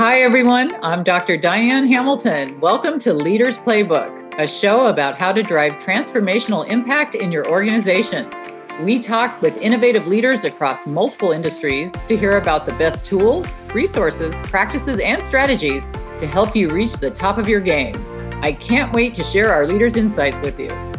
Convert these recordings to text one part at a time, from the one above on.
Hi, everyone. I'm Dr. Diane Hamilton. Welcome to Leaders Playbook, a show about how to drive transformational impact in your organization. We talk with innovative leaders across multiple industries to hear about the best tools, resources, practices, and strategies to help you reach the top of your game. I can't wait to share our leaders' insights with you.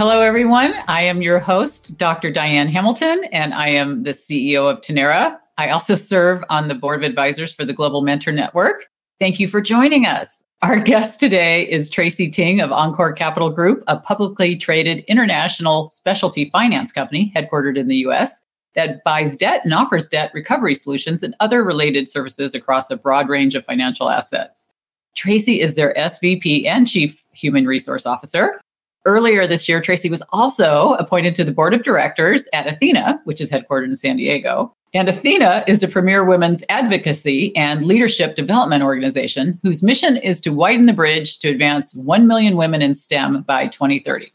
Hello, everyone. I am your host, Dr. Diane Hamilton, and I am the CEO of Tonerra. I also serve on the board of advisors for the Global Mentor Network. Thank you for joining us. Our guest today is Tracy Ting of Encore Capital Group, a publicly traded international specialty finance company headquartered in the US that buys debt and offers debt recovery solutions and other related services across a broad range of financial assets. Tracy is their SVP and Chief Human Resource Officer. Earlier this year, Tracy was also appointed to the board of directors at Athena, which is headquartered in San Diego. And Athena is a premier women's advocacy and leadership development organization whose mission is to widen the bridge to advance 1 million women in STEM by 2030.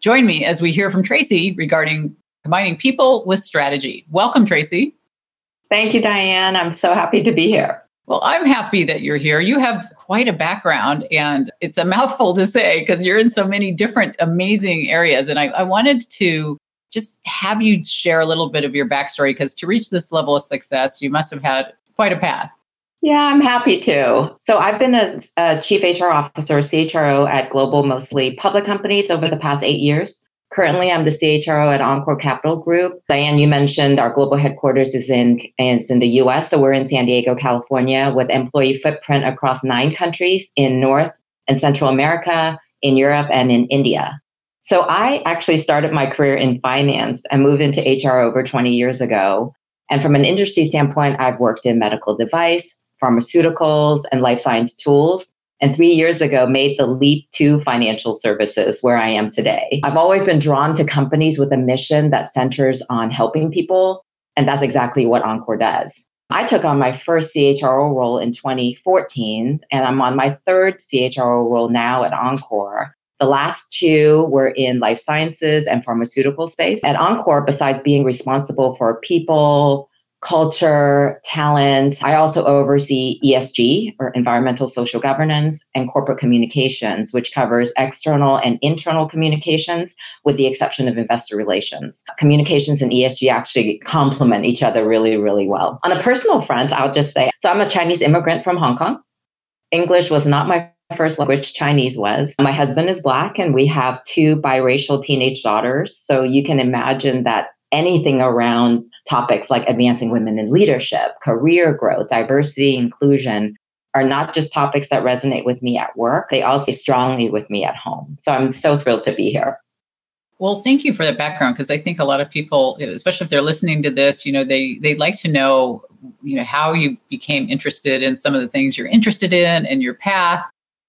Join me as we hear from Tracy regarding combining people with strategy. Welcome, Tracy. Thank you, Diane. I'm so happy to be here. Well, I'm happy that you're here. You have quite a background, and it's a mouthful to say because you're in so many different amazing areas. And I, I, wanted to just have you share a little bit of your backstory because to reach this level of success, you must have had quite a path. Yeah, I'm happy to. So I've been a, a chief HR officer, CHRO at global, mostly public companies over the past eight years. Currently, I'm the CHRO at Encore Capital Group. Diane, you mentioned our global headquarters is in is in the U.S., so we're in San Diego, California, with employee footprint across nine countries in North and Central America, in Europe, and in India. So I actually started my career in finance and moved into HR over 20 years ago. And from an industry standpoint, I've worked in medical device, pharmaceuticals, and life science tools and three years ago made the leap to financial services where I am today. I've always been drawn to companies with a mission that centers on helping people, and that's exactly what Encore does. I took on my first CHRO role in 2014, and I'm on my third CHRO role now at Encore. The last two were in life sciences and pharmaceutical space. At Encore, besides being responsible for people, culture, talent. I also oversee ESG or environmental social governance and corporate communications, which covers external and internal communications with the exception of investor relations. Communications and ESG actually complement each other really, really well. On a personal front, I'll just say so I'm a Chinese immigrant from Hong Kong. English was not my first language Chinese was. My husband is black and we have two biracial teenage daughters. So you can imagine that anything around topics like advancing women in leadership, career growth, diversity, inclusion are not just topics that resonate with me at work, they also strongly with me at home. So I'm so thrilled to be here. Well, thank you for that background because I think a lot of people, especially if they're listening to this, you know, they they like to know, you know, how you became interested in some of the things you're interested in and your path.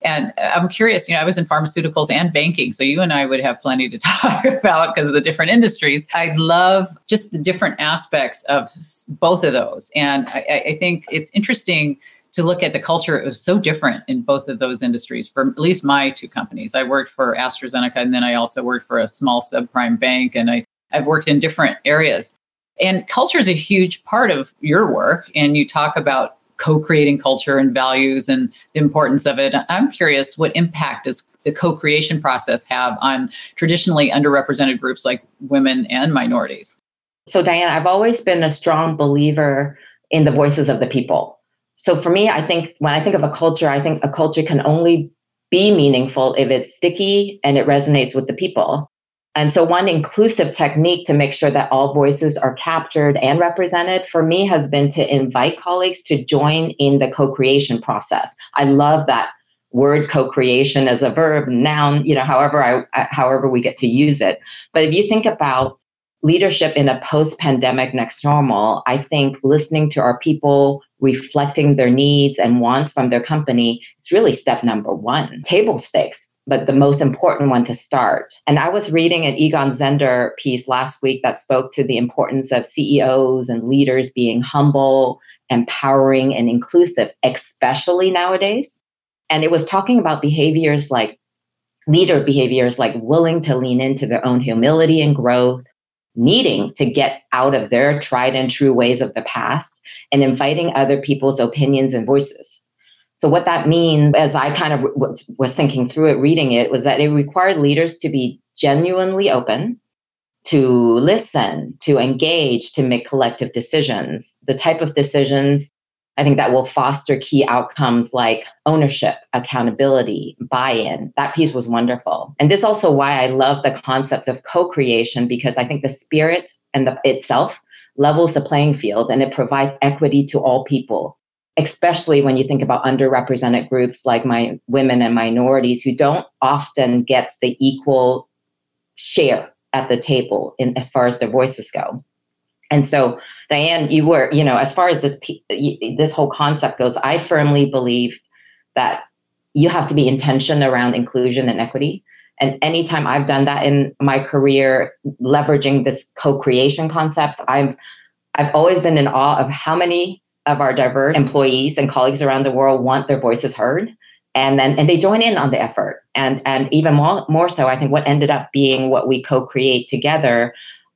And I'm curious, you know, I was in pharmaceuticals and banking. So you and I would have plenty to talk about because of the different industries. I love just the different aspects of both of those. And I, I think it's interesting to look at the culture. It was so different in both of those industries for at least my two companies. I worked for AstraZeneca and then I also worked for a small subprime bank and I, I've worked in different areas. And culture is a huge part of your work. And you talk about co-creating culture and values and the importance of it. I'm curious what impact does the co-creation process have on traditionally underrepresented groups like women and minorities? So Diane, I've always been a strong believer in the voices of the people. So for me, I think when I think of a culture, I think a culture can only be meaningful if it's sticky and it resonates with the people. And so, one inclusive technique to make sure that all voices are captured and represented for me has been to invite colleagues to join in the co creation process. I love that word co-creation as a verb noun you know however i however we get to use it. But if you think about leadership in a post-pandemic next normal i think listening to our people reflecting their needs and wants from their company is really step number one. Table stakes but the most important one to start. And I was reading an Egon Zehnder piece last week that spoke to the importance of CEOs and leaders being humble, empowering, and inclusive, especially nowadays. And it was talking about behaviors like leader behaviors like willing to lean into their own humility and growth, needing to get out of their tried and true ways of the past, and inviting other people's opinions and voices. So, what that means, as I kind of w- was thinking through it, reading it, was that it required leaders to be genuinely open, to listen, to engage, to make collective decisions, the type of decisions I think that will foster key outcomes like ownership, accountability, buy in. That piece was wonderful. And this also why I love the concept of co creation because I think the spirit and the itself levels the playing field and it provides equity to all people, especially when you think about underrepresented groups like my women and minorities who don't often get the equal share at the table in as far as their voices go. And so, Diane, you were, you know, as far as this this whole concept goes, I firmly believe that you have to be intention around inclusion and equity. And anytime I've done that in my career, leveraging this co-creation concept, I've I've always been in awe of how many of our diverse employees and colleagues around the world want their voices heard. And then and they join in on the effort. And and even more more so i think what ended up being what we co-create together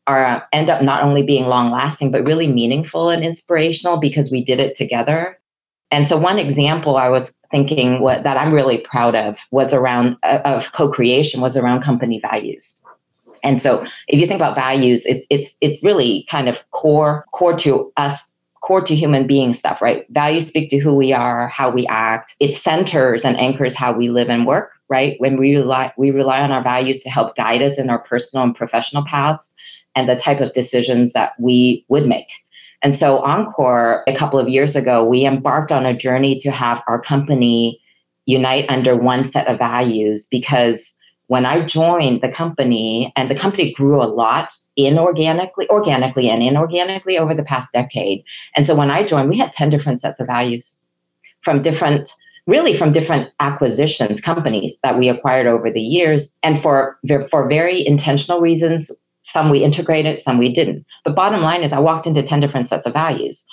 are uh, end up not only being long lasting but really meaningful and inspirational because we did it together. And so one example i was thinking what that i'm really proud of was around uh, of co-creation was around company values. And so if you think about values it's it's it's really kind of core core to us core to human being stuff right? Values speak to who we are how we act. It centers and anchors how we live and work right? When we rely we rely on our values to help guide us in our personal and professional paths and the type of decisions that we would make. And so, Encore, a couple of years ago, we embarked on a journey to have our company unite under one set of values because when I joined the company, and the company grew a lot inorganically, organically, and inorganically over the past decade. And so, when I joined, we had 10 different sets of values from different really from different acquisitions companies that we acquired over the years and for for very intentional reasons some we integrated, some we didn't. But bottom line is I walked into 10 different sets of values.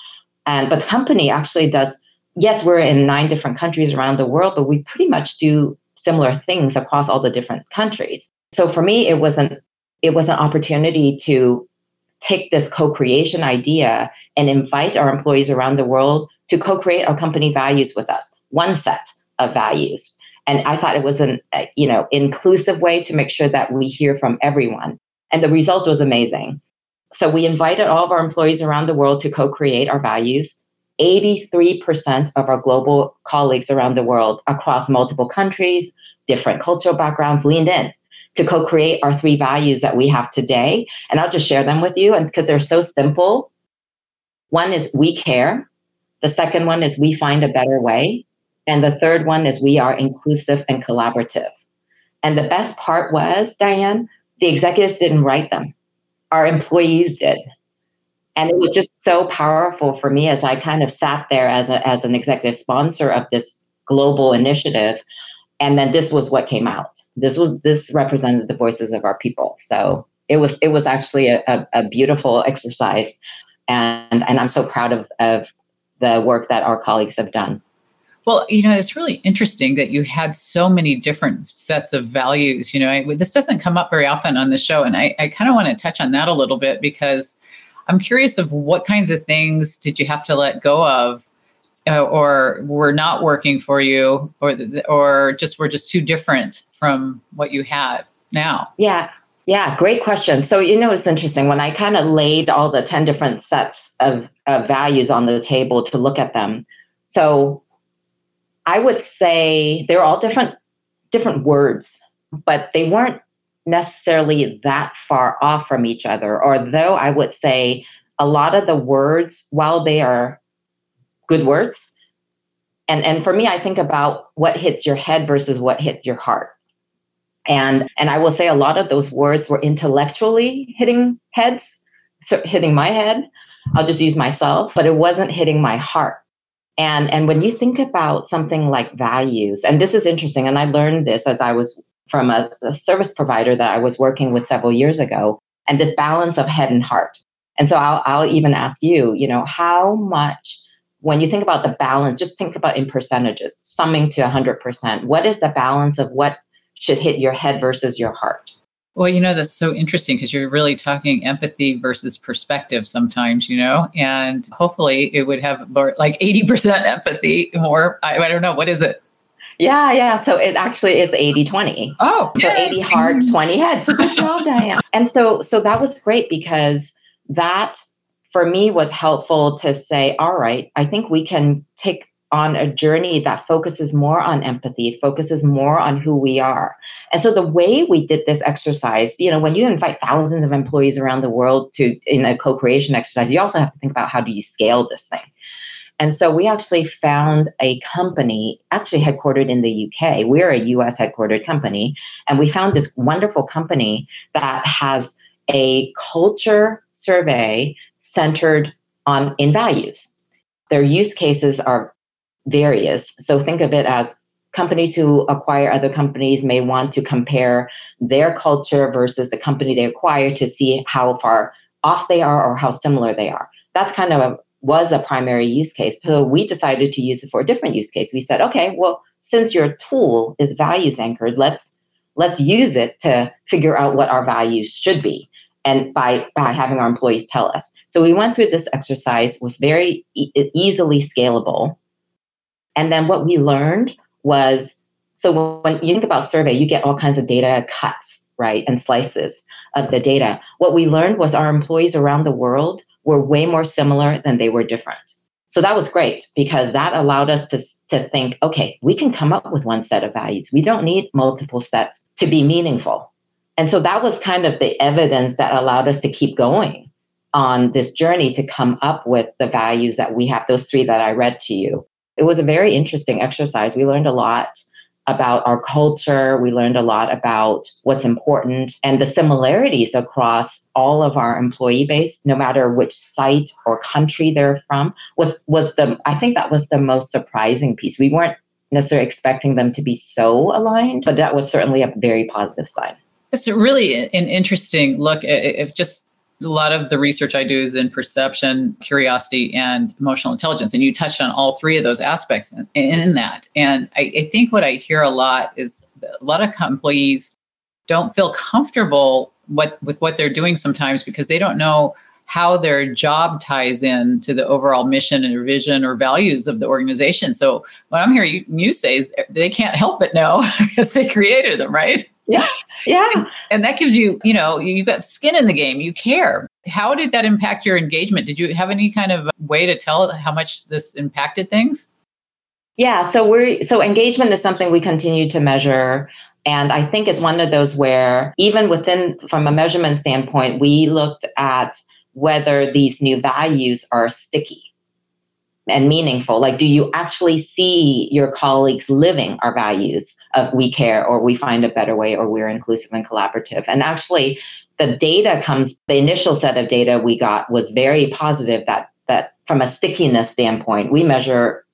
And but the company actually does, yes, we're in nine different countries around the world, but we pretty much do similar things across all the different countries. So for me, it was an it was an opportunity to take this co-creation idea and invite our employees around the world to co-create our company values with us, one set of values. And I thought it was an uh, you know inclusive way to make sure that we hear from everyone. And the result was amazing. So we invited all of our employees around the world to co create our values. 83% of our global colleagues around the world across multiple countries, different cultural backgrounds leaned in to co-create our three values that we have today and i'll just share them with you and because they're so simple one is we care the second one is we find a better way and the third one is we are inclusive and collaborative and the best part was diane the executives didn't write them, our employees did. And it was just so powerful for me as I kind of sat there as, a, as an executive sponsor of this global initiative. And then this was what came out. This was this represented the voices of our people. So it was it was actually a, a, a beautiful exercise. And and I'm so proud of, of the work that our colleagues have done. Well, you know, it's really interesting that you had so many different sets of values. You know, I, this doesn't come up very often on the show, and I, I kind of want to touch on that a little bit because I'm curious of what kinds of things did you have to let go of, uh, or were not working for you, or or just we're just too different from what you have now. Yeah, yeah, great question. So, you know, it's interesting when I kind of laid all the 10 different sets of, of values on the table to look at them. So, I would say they're all different different words, but they weren't necessarily that far off from each other. Or though I would say a lot of the words, while they are good words, and and for me, I think about what hits your head versus what hits your heart. And and I will say a lot of those words were intellectually hitting heads, so hitting my head. I'll just use myself, but it wasn't hitting my heart. And, and when you think about something like values, and this is interesting, and I learned this as I was from a, a service provider that I was working with several years ago, and this balance of head and heart. And so I'll, I'll even ask you, you know, how much, when you think about the balance, just think about in percentages, summing to 100%, what is the balance of what should hit your head versus your heart. Well, you know, that's so interesting because you're really talking empathy versus perspective sometimes, you know, and hopefully it would have more like 80% empathy, more. I, I don't know. What is it? Yeah, yeah. So it actually is 80 20. Oh, so 80 heart, 20 head. Good job, Diane. And so, so that was great because that for me was helpful to say, all right, I think we can take on a journey that focuses more on empathy, focuses more on who we are. And so the way we did this exercise, you know, when you invite thousands of employees around the world to in a co-creation exercise, you also have to think about how do you scale this thing. And so we actually found a company actually headquartered in the UK. We're a US headquartered company. And we found this wonderful company that has a culture survey centered on in values. Their use cases are various. So think of it as companies who acquire other companies may want to compare their culture versus the company they acquire to see how far off they are or how similar they are. That's kind of a, was a primary use case. So we decided to use it for a different use case. We said, okay, well, since your tool is values anchored, let's let's use it to figure out what our values should be and by by having our employees tell us. So we went through this exercise was very e- easily scalable and then what we learned was so when you think about survey, you get all kinds of data cuts, right, and slices of the data. What we learned was our employees around the world were way more similar than they were different. So that was great because that allowed us to, to think, okay, we can come up with one set of values. We don't need multiple sets to be meaningful. And so that was kind of the evidence that allowed us to keep going on this journey to come up with the values that we have, those three that I read to you it was a very interesting exercise. We learned a lot about our culture. We learned a lot about what's important and the similarities across all of our employee base, no matter which site or country they're from, was was the I think that was the most surprising piece. We weren't necessarily expecting them to be so aligned, but that was certainly a very positive sign. It's really an interesting look. If just a lot of the research I do is in perception, curiosity, and emotional intelligence. And you touched on all three of those aspects in, in that. And I, I, think what I hear a lot is a lot of employees don't feel comfortable what, with what they're doing sometimes because they don't know how their job ties in to the overall mission and vision or values of the organization. So what I'm hearing you, you say is they can't help but know because they created them, right? Yeah. Yeah. And, and that gives you, you know, you've got skin in the game. You care. How did that impact your engagement? Did you have any kind of way to tell how much this impacted things? Yeah, so we're so engagement is something we continue to measure and I think it's one of those where even within from a measurement standpoint, we looked at whether these new values are sticky and meaningful. Like, do you actually see your colleagues living our values of we care or we find a better way or we're inclusive and collaborative? And actually, the data comes, the initial set of data we got was very positive that that from a stickiness standpoint, we measure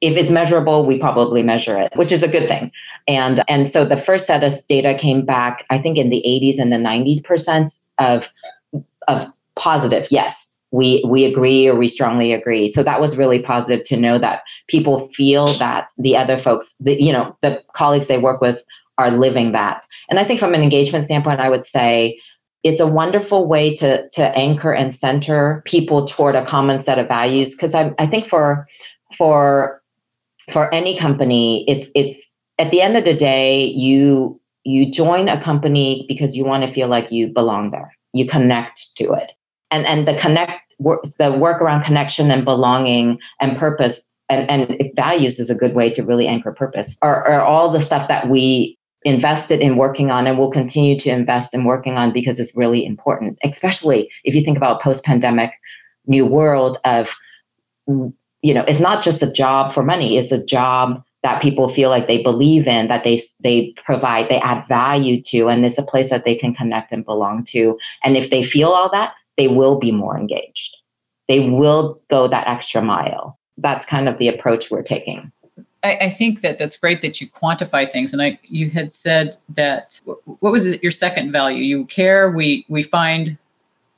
if it's measurable, we probably measure it, which is a good thing. And and so the first set of data came back, I think in the 80s and the 90s percent of of positive. Yes, we we agree or we strongly agree. So that was really positive to know that people feel that the other folks, the, you know, the colleagues they work with are living that. And I think from an engagement standpoint, I would say it's a wonderful way to to anchor and center people toward a common set of values. Because I I think for for for any company, it's it's at the end of the day, you you join a company because you want to feel like you belong there. You connect to it and and the connect the work around connection and belonging and purpose and, and values is a good way to really anchor purpose are, are all the stuff that we invested in working on and will continue to invest in working on because it's really important especially if you think about post-pandemic new world of you know it's not just a job for money it's a job that people feel like they believe in that they they provide they add value to and it's a place that they can connect and belong to. And if they feel all that they will be more engaged. They will go that extra mile. That's kind of the approach we're taking. I, I think that that's great that you quantify things. And I, you had said that what was it? Your second value? You care. We we find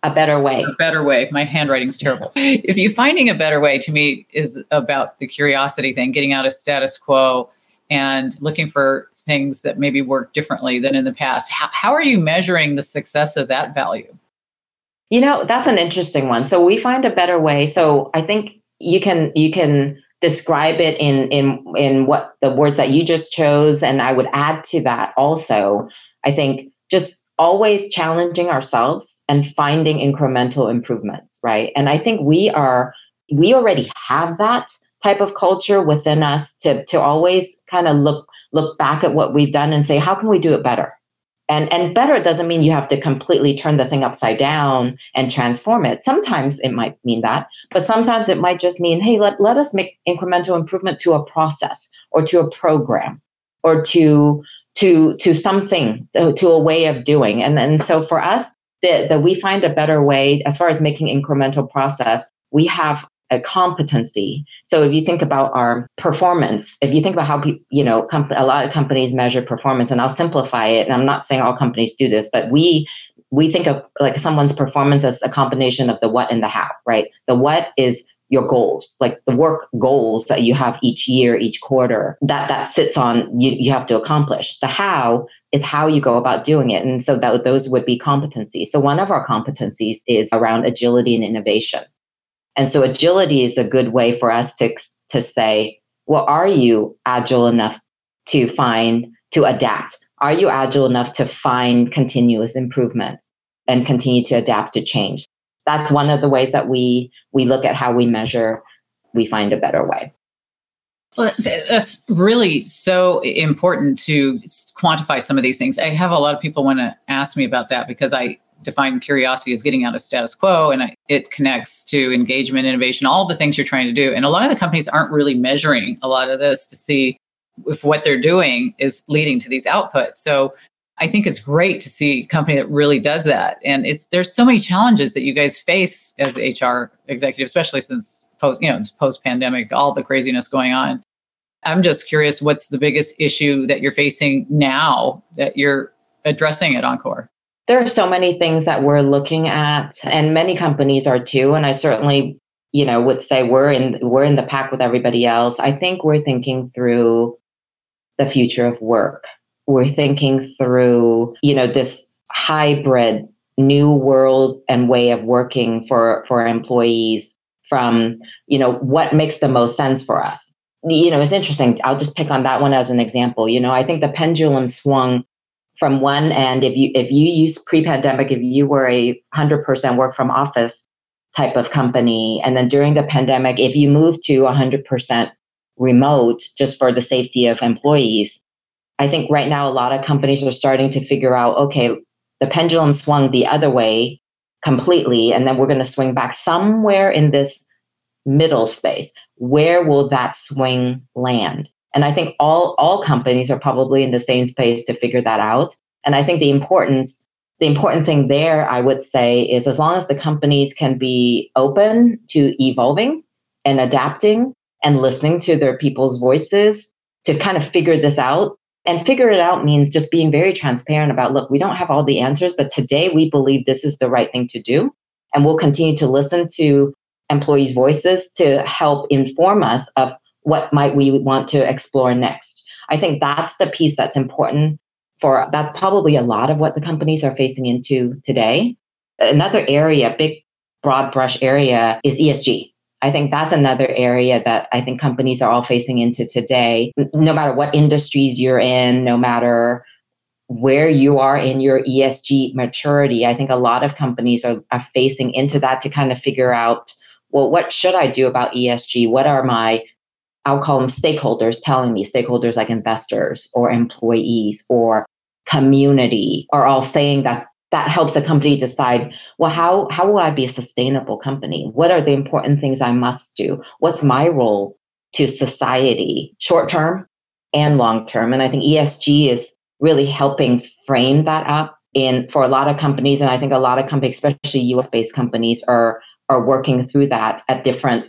a better way. A better way. My handwriting's terrible. if you finding a better way, to me, is about the curiosity thing, getting out of status quo and looking for things that maybe work differently than in the past. How, how are you measuring the success of that value? You know, that's an interesting one. So we find a better way. So I think you can you can describe it in in in what the words that you just chose and I would add to that also. I think just always challenging ourselves and finding incremental improvements, right? And I think we are we already have that type of culture within us to to always kind of look look back at what we've done and say how can we do it better and and better doesn't mean you have to completely turn the thing upside down and transform it. Sometimes it might mean that but sometimes it might just mean hey let, let us make incremental improvement to a process or to a program or to to to something to a way of doing. And and so for us that we find a better way as far as making incremental process we have a competency. So if you think about our performance, if you think about how you know, comp- a lot of companies measure performance, and I'll simplify it. And I'm not saying all companies do this, but we we think of like someone's performance as a combination of the what and the how, right? The what is your goals, like the work goals that you have each year, each quarter, that that sits on you, you have to accomplish. The how is how you go about doing it. And so that those would be competencies. So one of our competencies is around agility and innovation. And so agility is a good way for us to, to say, well, are you agile enough to find, to adapt? Are you agile enough to find continuous improvements and continue to adapt to change? That's one of the ways that we we look at how we measure, we find a better way. Well, that's really so important to quantify some of these things. I have a lot of people want to ask me about that because I define curiosity as getting out of status quo and it connects to engagement innovation all the things you're trying to do. And a lot of the companies aren't really measuring a lot of this to see if what they're doing is leading to these outputs. So i think it's great to see a company that really does that. And it's there's so many challenges that you guys face as hr executive especially since post you know it's post pandemic all the craziness going on. I'm just curious what's the biggest issue that you're facing now that you're addressing at encore there are so many things that we're looking at and many companies are too and i certainly you know would say we're in we're in the pack with everybody else. I think we're thinking through the future of work. We're thinking through you know this hybrid new world and way of working for for employees from you know what makes the most sense for us. You know it's interesting. I'll just pick on that one as an example. You know i think the pendulum swung from one end if you if you use pre-pandemic if you were a 100% work from office type of company and then during the pandemic if you move to 100% remote just for the safety of employees i think right now a lot of companies are starting to figure out okay the pendulum swung the other way completely and then we're going to swing back somewhere in this middle space. Where will that swing land and I think all all companies are probably in the same space to figure that out. And I think the importance the important thing there I would say is as long as the companies can be open to evolving and adapting and listening to their people's voices to kind of figure this out. And figure it out means just being very transparent about look, we don't have all the answers, but today we believe this is the right thing to do. And we'll continue to listen to employees' voices to help inform us of what might we want to explore next? I think that's the piece that's important for that's probably a lot of what the companies are facing into today. Another area, big broad brush area is ESG. I think that's another area that I think companies are all facing into today. No matter what industries you're in, no matter where you are in your ESG maturity, I think a lot of companies are, are facing into that to kind of figure out, well, what should I do about ESG? What are my I'll call them stakeholders telling me, stakeholders like investors or employees or community are all saying that that helps a company decide, well, how, how will I be a sustainable company? What are the important things I must do? What's my role to society, short term and long term? And I think ESG is really helping frame that up in for a lot of companies. And I think a lot of companies, especially US based companies, are are working through that at different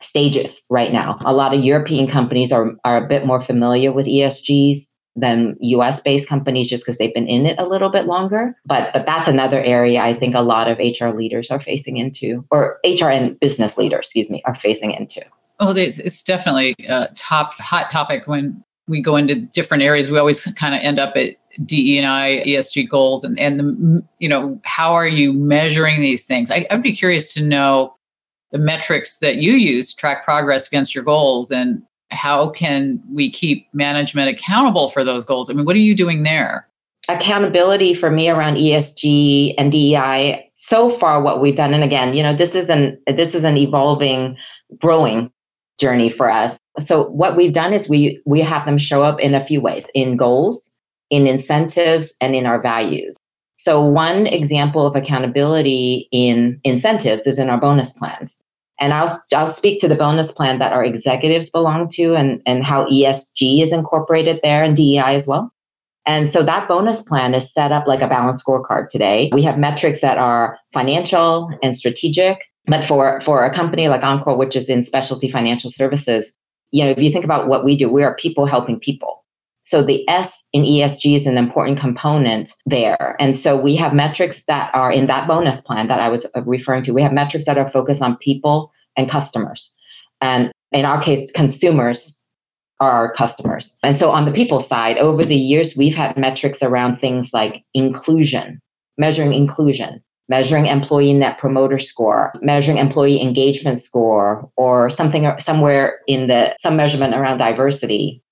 stages right now. A lot of European companies are, are a bit more familiar with ESGs than US based companies just because they've been in it a little bit longer. But but that's another area I think a lot of HR leaders are facing into, or HR and business leaders, excuse me, are facing into. Oh, it's, it's definitely a top hot topic when we go into different areas, we always kind of end up at DE and I ESG goals, and and the, you know how are you measuring these things? I, I'd be curious to know the metrics that you use to track progress against your goals, and how can we keep management accountable for those goals? I mean, what are you doing there? Accountability for me around ESG and DEI. So far, what we've done, and again, you know, this is an this is an evolving, growing journey for us. So what we've done is we we have them show up in a few ways in goals, in incentives, and in our values. So one example of accountability in incentives is in our bonus plans. And I'll I'll speak to the bonus plan that our executives belong to and, and how ESG is incorporated there and DEI as well. And so that bonus plan is set up like a balanced scorecard today. We have metrics that are financial and strategic, but for, for a company like Encore, which is in specialty financial services, you know, if you think about what we do, we are people helping people. So the S in ESG is an important component there. And so we have metrics that are in that bonus plan that I was uh, referring to. We have metrics that are focused on people and customers. And in our case, consumers are our customers. And so on the people side, over the years, we've had metrics around things like inclusion, measuring inclusion, measuring employee net promoter score, measuring employee engagement score, or something somewhere in the some measurement around diversity.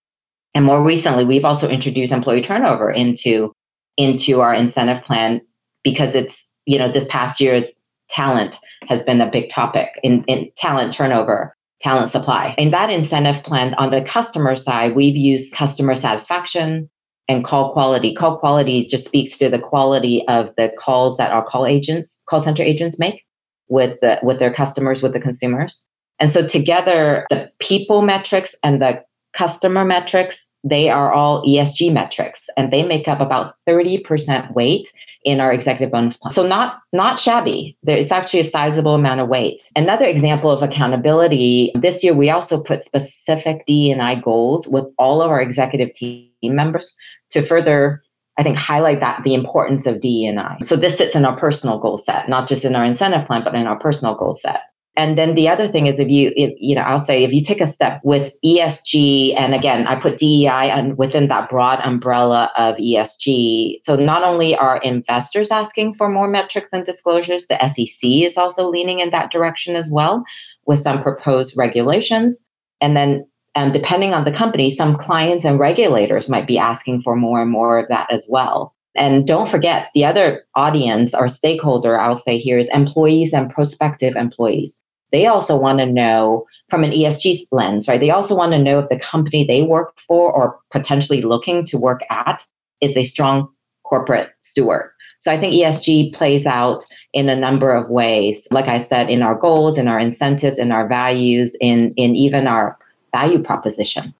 And more recently, we've also introduced employee turnover into into our incentive plan because it's you know this past year's talent has been a big topic in, in talent turnover talent supply in that incentive plan on the customer side we've used customer satisfaction and call quality. Call quality just speaks to the quality of the calls that our call agents, call center agents make with the with their customers, with the consumers. And so together, the people metrics and the customer metrics, they are all ESG metrics, and they make up about 30% weight in our executive bonus plan. So not not shabby. There, it's actually a sizable amount of weight. Another example of accountability. This year, we also put specific D and I goals with all of our executive team members to further I think highlight that the importance of D and I. So this sits in our personal goal set, not just in our incentive plan, but in our personal goal set. And then the other thing is if you, if, you know, I'll say if you take a step with ESG, and again, I put DEI and within that broad umbrella of ESG. So not only are investors asking for more metrics and disclosures, the SEC is also leaning in that direction as well with some proposed regulations. And then um, depending on the company, some clients and regulators might be asking for more and more of that as well. And don't forget the other audience or stakeholder, I'll say here, is employees and prospective employees they also want to know from an ESG lens, right? They also want to know if the company they work for or potentially looking to work at is a strong corporate steward. So I think ESG plays out in a number of ways. Like I said, in our goals, in our incentives, in our values, in, in even our value proposition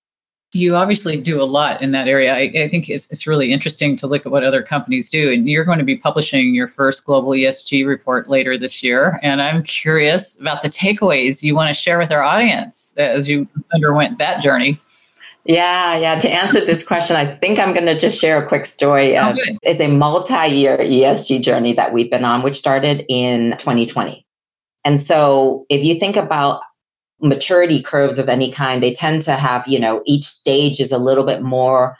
you obviously do a lot in that area. I, I, think it's, it's really interesting to look at what other companies do. And you're going to be publishing your first global ESG report later this year. And I'm curious about the takeaways you want to share with our audience as you underwent that journey. Yeah, yeah. To answer this question, I think I'm going to just share a quick story. Oh, it's a multi year ESG journey that we've been on, which started in 2020. And so if you think about maturity curves of any kind, they tend to have, you know, each stage is a little bit more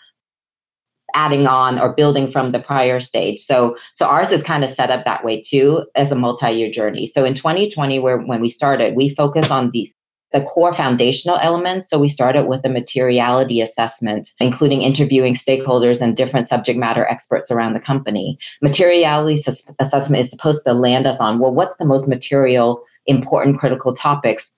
adding on or building from the prior stage. So so ours is kind of set up that way too as a multi-year journey. So in 2020 where when we started, we focus on these the core foundational elements. So we started with a materiality assessment, including interviewing stakeholders and different subject matter experts around the company. Materiality assessment is supposed to land us on, well, what's the most material, important, critical topics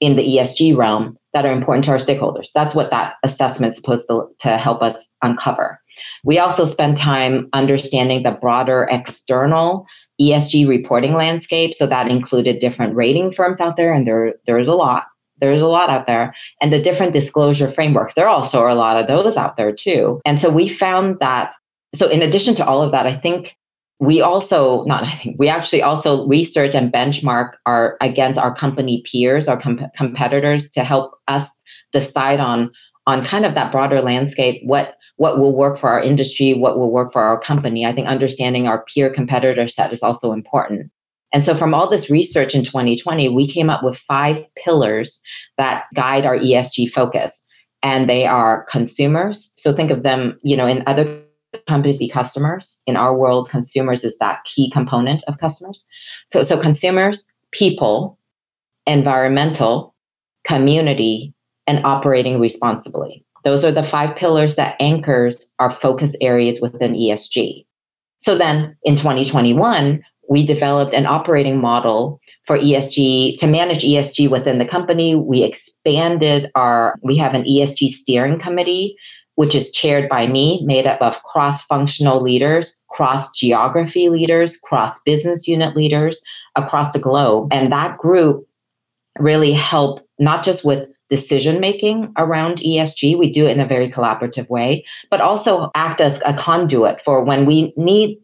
in the ESG realm that are important to our stakeholders. That's what that assessment is supposed to, to help us uncover. We also spend time understanding the broader external ESG reporting landscape. So that included different rating firms out there, and there, there's a lot. There's a lot out there. And the different disclosure frameworks, there also are a lot of those out there too. And so we found that, so in addition to all of that, I think we also not i think we actually also research and benchmark our against our company peers our com- competitors to help us decide on on kind of that broader landscape what what will work for our industry what will work for our company i think understanding our peer competitor set is also important and so from all this research in 2020 we came up with five pillars that guide our esg focus and they are consumers. So think of them, you know, in other companies be customers. In our world, consumers is that key component of customers. So so consumers, people, environmental, community, and operating responsibly. Those are the five pillars that anchors our focus areas within ESG. So then in 2021, we developed an operating model for ESG to manage ESG within the company. We expanded our, we have an ESG steering committee, which is chaired by me, made up of cross functional leaders, cross geography leaders, cross business unit leaders across the globe. And that group really help not just with decision making around ESG. We do it in a very collaborative way, but also act as a conduit for when we need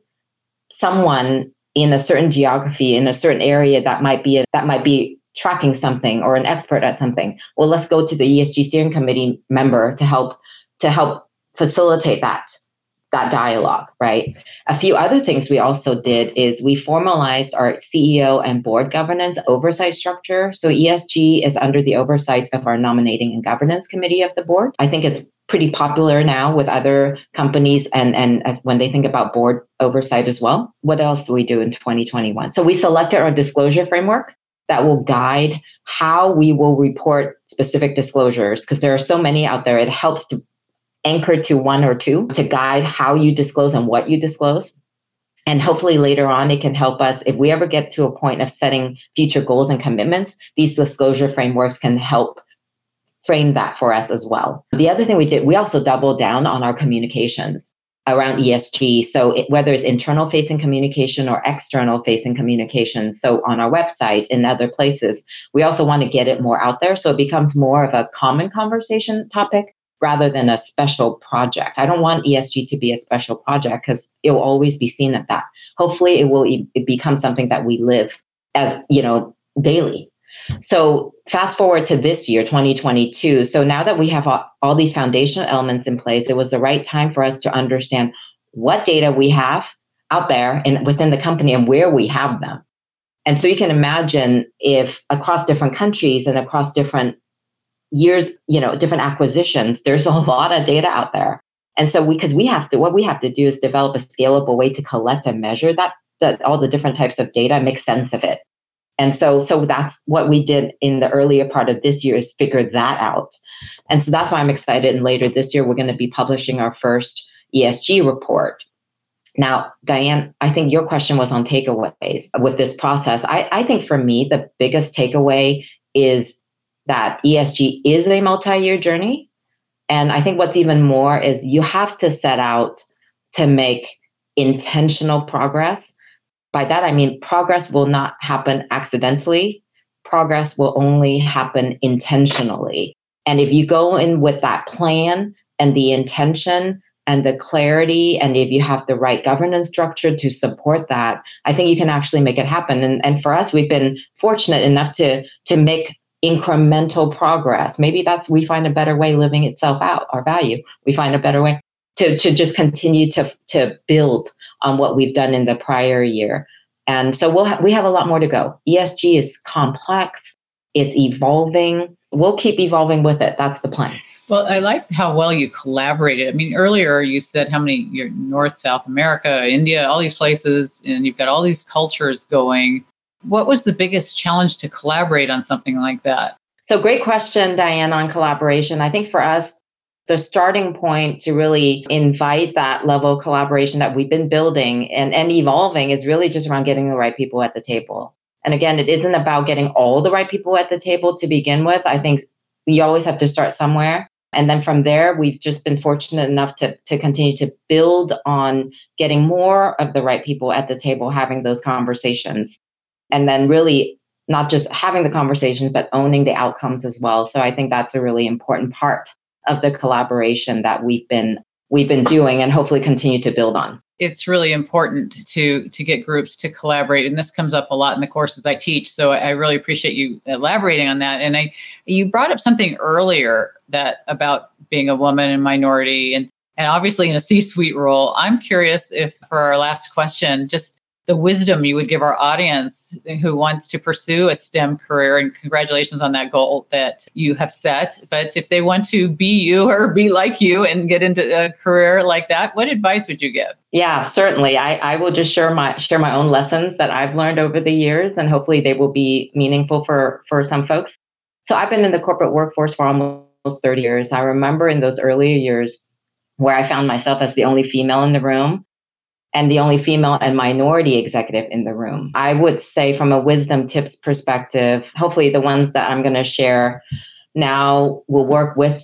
someone in a certain geography in a certain area that might be a, that might be tracking something or an expert at something. Well, let's go to the ESG steering committee member to help to help facilitate that that dialogue, right? A few other things we also did is we formalized our CEO and board governance oversight structure. So ESG is under the oversight of our nominating and governance committee of the board. I think it's pretty popular now with other companies and and as when they think about board oversight as well. What else do we do in 2021? So we selected our disclosure framework that will guide how we will report specific disclosures because there are so many out there. It helps to anchored to one or two to guide how you disclose and what you disclose. And hopefully later on, it can help us if we ever get to a point of setting future goals and commitments, these disclosure frameworks can help frame that for us as well. The other thing we did, we also doubled down on our communications around ESG. So it, whether it's internal facing communication or external facing communication. So on our website and other places, we also want to get it more out there. So it becomes more of a common conversation topic rather than a special project. I don't want ESG to be a special project because it will always be seen at that. Hopefully, it will e- it become something that we live as you know daily. So fast forward to this year, 2022. So now that we have all, all these foundational elements in place, it was the right time for us to understand what data we have out there and within the company and where we have them. And so you can imagine if across different countries and across different years, you know, different acquisitions, there's a lot of data out there. And so we, because we have to, what we have to do is develop a scalable way to collect and measure that, that all the different types of data, make sense of it. And so, so that's what we did in the earlier part of this year is figure that out. And so that's why I'm excited. And later this year, we're going to be publishing our first ESG report. Now, Diane, I think your question was on takeaways with this process. I, I think for me, the biggest takeaway is that ESG is a multi year journey. And I think what's even more is you have to set out to make intentional progress. By that, I mean progress will not happen accidentally, progress will only happen intentionally. And if you go in with that plan and the intention and the clarity, and if you have the right governance structure to support that, I think you can actually make it happen. And, and for us, we've been fortunate enough to, to make incremental progress. Maybe that's we find a better way living itself out, our value. We find a better way to, to just continue to, to build on what we've done in the prior year. And so we'll ha- we have a lot more to go. ESG is complex, it's evolving. We'll keep evolving with it. That's the plan. Well, I like how well you collaborated. I mean, earlier you said how many you're North, South America, India, all these places, and you've got all these cultures going. What was the biggest challenge to collaborate on something like that? So, great question, Diane, on collaboration. I think for us, the starting point to really invite that level of collaboration that we've been building and, and evolving is really just around getting the right people at the table. And again, it isn't about getting all the right people at the table to begin with. I think we always have to start somewhere. And then from there, we've just been fortunate enough to, to continue to build on getting more of the right people at the table, having those conversations and then really not just having the conversations but owning the outcomes as well. So i think that's a really important part of the collaboration that we've been we've been doing and hopefully continue to build on. It's really important to to get groups to collaborate and this comes up a lot in the courses i teach so i really appreciate you elaborating on that. And i you brought up something earlier that about being a woman and minority and and obviously in a c-suite role. I'm curious if for our last question just the wisdom you would give our audience who wants to pursue a STEM career. And congratulations on that goal that you have set. But if they want to be you or be like you and get into a career like that, what advice would you give? Yeah, certainly. I, I will just share my share my own lessons that I've learned over the years, and hopefully they will be meaningful for for some folks. So I've been in the corporate workforce for almost 30 years. I remember in those earlier years where I found myself as the only female in the room and the only female and minority executive in the room. I would say, from a wisdom tips perspective, hopefully the ones that I'm going to share now will work with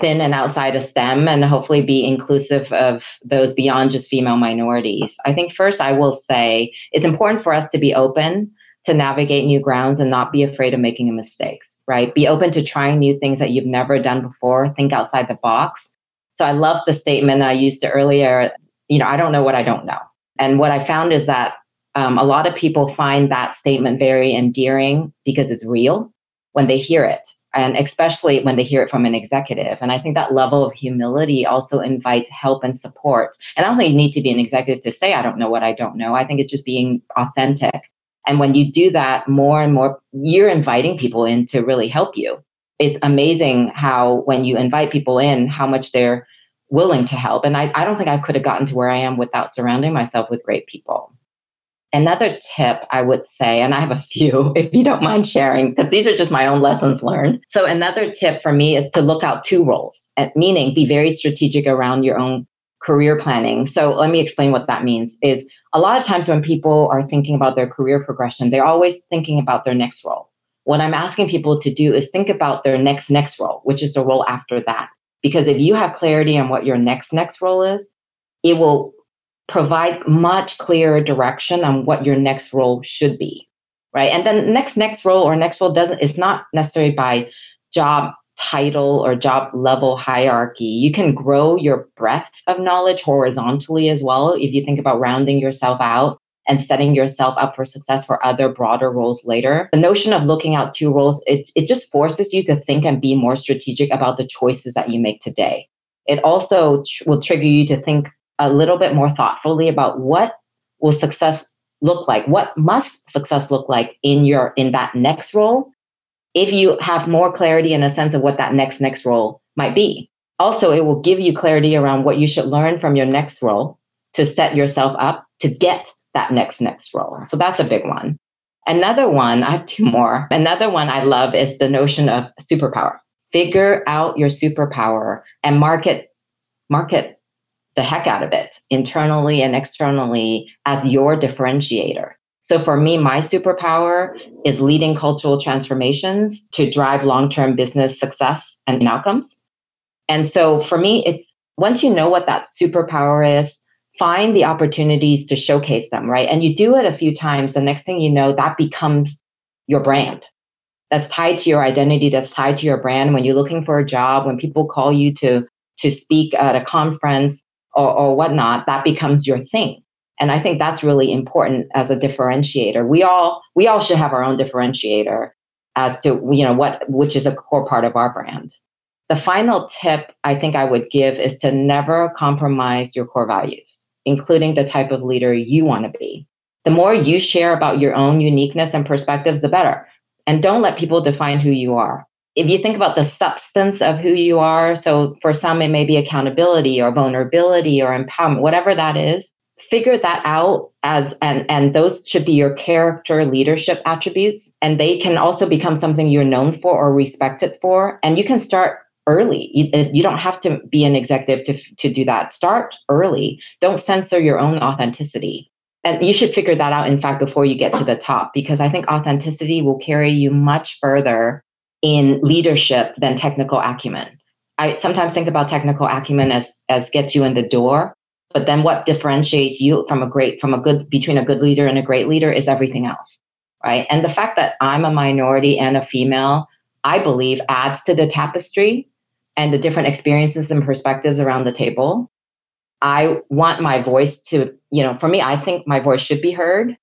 thin and outside of STEM and hopefully be inclusive of those beyond just female minorities. I think first, I will say it's important for us to be open to navigate new grounds and not be afraid of making mistakes, right? Be open to trying new things that you've never done before, think outside the box. So I love the statement I used earlier you know, I don't know what I don't know. And what I found is that um, a lot of people find that statement very endearing because it's real when they hear it, and especially when they hear it from an executive. And I think that level of humility also invites help and support. And I don't think you need to be an executive to say, I don't know what I don't know. I think it's just being authentic. And when you do that more and more, you're inviting people in to really help you. It's amazing how, when you invite people in, how much they're willing to help. And I, I don't think I could have gotten to where I am without surrounding myself with great people. Another tip I would say, and I have a few if you don't mind sharing, because these are just my own lessons learned. So, another tip for me is to look out two roles, eh, meaning be very strategic around your own career planning. So, let me explain what that means is a lot of times when people are thinking about their career progression, they're always thinking about their next role. What I'm asking people to do is think about their next next role, which is the role after that. Because if you have clarity on what your next next role is, it will provide much clearer direction on what your next role should be. Right. And then next next role or next role doesn't is not necessarily by job title or job level hierarchy. You can grow your breadth of knowledge horizontally as well if you think about rounding yourself out and setting yourself up for success for other broader roles later. The notion of looking out two roles, it, it just forces you to think and be more strategic about the choices that you make today. It also tr- will trigger you to think a little bit more thoughtfully about what will success look like? What must success look like in your in that next role? If you have more clarity in a sense of what that next next role might be. Also, it will give you clarity around what you should learn from your next role to set yourself up to get that next next role. So that's a big one. Another one, I have two more. Another one I love is the notion of superpower. Figure out your superpower and market market the heck out of it internally and externally as your differentiator. So for me, my superpower is leading cultural transformations to drive long-term business success and outcomes. And so for me, it's once you know what that superpower is, find the opportunities to showcase them, right? And you do it a few times. The next thing you know, that becomes your brand. That's tied to your identity, that's tied to your brand. When you're looking for a job, when people call you to, to speak at a conference or, or whatnot, that becomes your thing. And I think that's really important as a differentiator. We all we all should have our own differentiator as to you know what which is a core part of our brand. The final tip I think I would give is to never compromise your core values including the type of leader you want to be. The more you share about your own uniqueness and perspectives, the better. And don't let people define who you are. If you think about the substance of who you are, so for some, it may be accountability or vulnerability or empowerment, whatever that is, figure that out as and and those should be your character leadership attributes and they can also become something you're known for or respected for and you can start early. You, uh, you don't have to be an executive to, to do that. Start early. Don't censor your own authenticity. And you should figure that out, in fact, before you get to the top, because I think authenticity will carry you much further in leadership than technical acumen. I sometimes think about technical acumen as as gets you in the door, but then what differentiates you from a great from a good between a good leader and a great leader is everything else, right? And the fact that I'm a minority and a female, I believe adds to the tapestry and the different experiences and perspectives around the table. I want my voice to, you know, for me, I think my voice should be heard.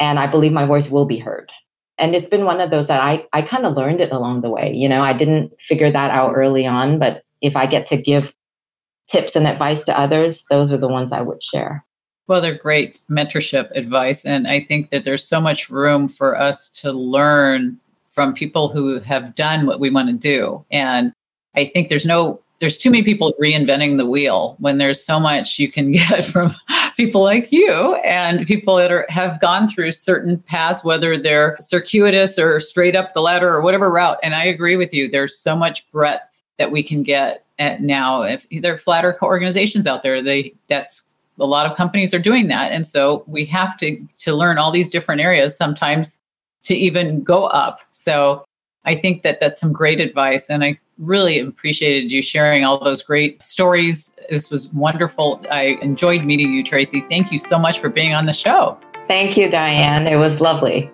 And I believe my voice will be heard. And it's been one of those that I, I kind of learned it along the way. You know, I didn't figure that out early on, but if I get to give tips and advice to others, those are the ones I would share. Well, they're great mentorship advice. And I think that there's so much room for us to learn from people who have done what we want to do. And I think there's no there's too many people reinventing the wheel when there's so much you can get from people like you and people that are, have gone through certain paths, whether they're circuitous or straight up the ladder or whatever route. And I agree with you. There's so much breadth that we can get at now. If there are flatter organizations out there, they that's a lot of companies are doing that. And so we have to to learn all these different areas sometimes to even go up. So I think that that's some great advice. And I really appreciated you sharing all those great stories. This was wonderful. I enjoyed meeting you, Tracy. Thank you so much for being on the show. Thank you, Diane. It was lovely.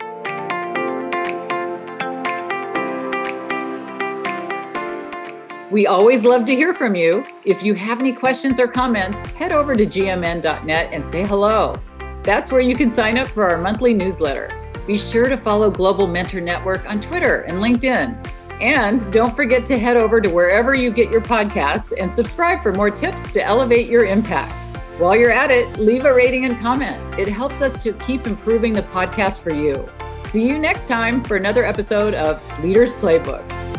We always love to hear from you. If you have any questions or comments, head over to gmn.net and say hello. That's where you can sign up for our monthly newsletter. Be sure to follow Global Mentor Network on Twitter and LinkedIn. And don't forget to head over to wherever you get your podcasts and subscribe for more tips to elevate your impact. While you're at it, leave a rating and comment. It helps us to keep improving the podcast for you. See you next time for another episode of Leaders Playbook.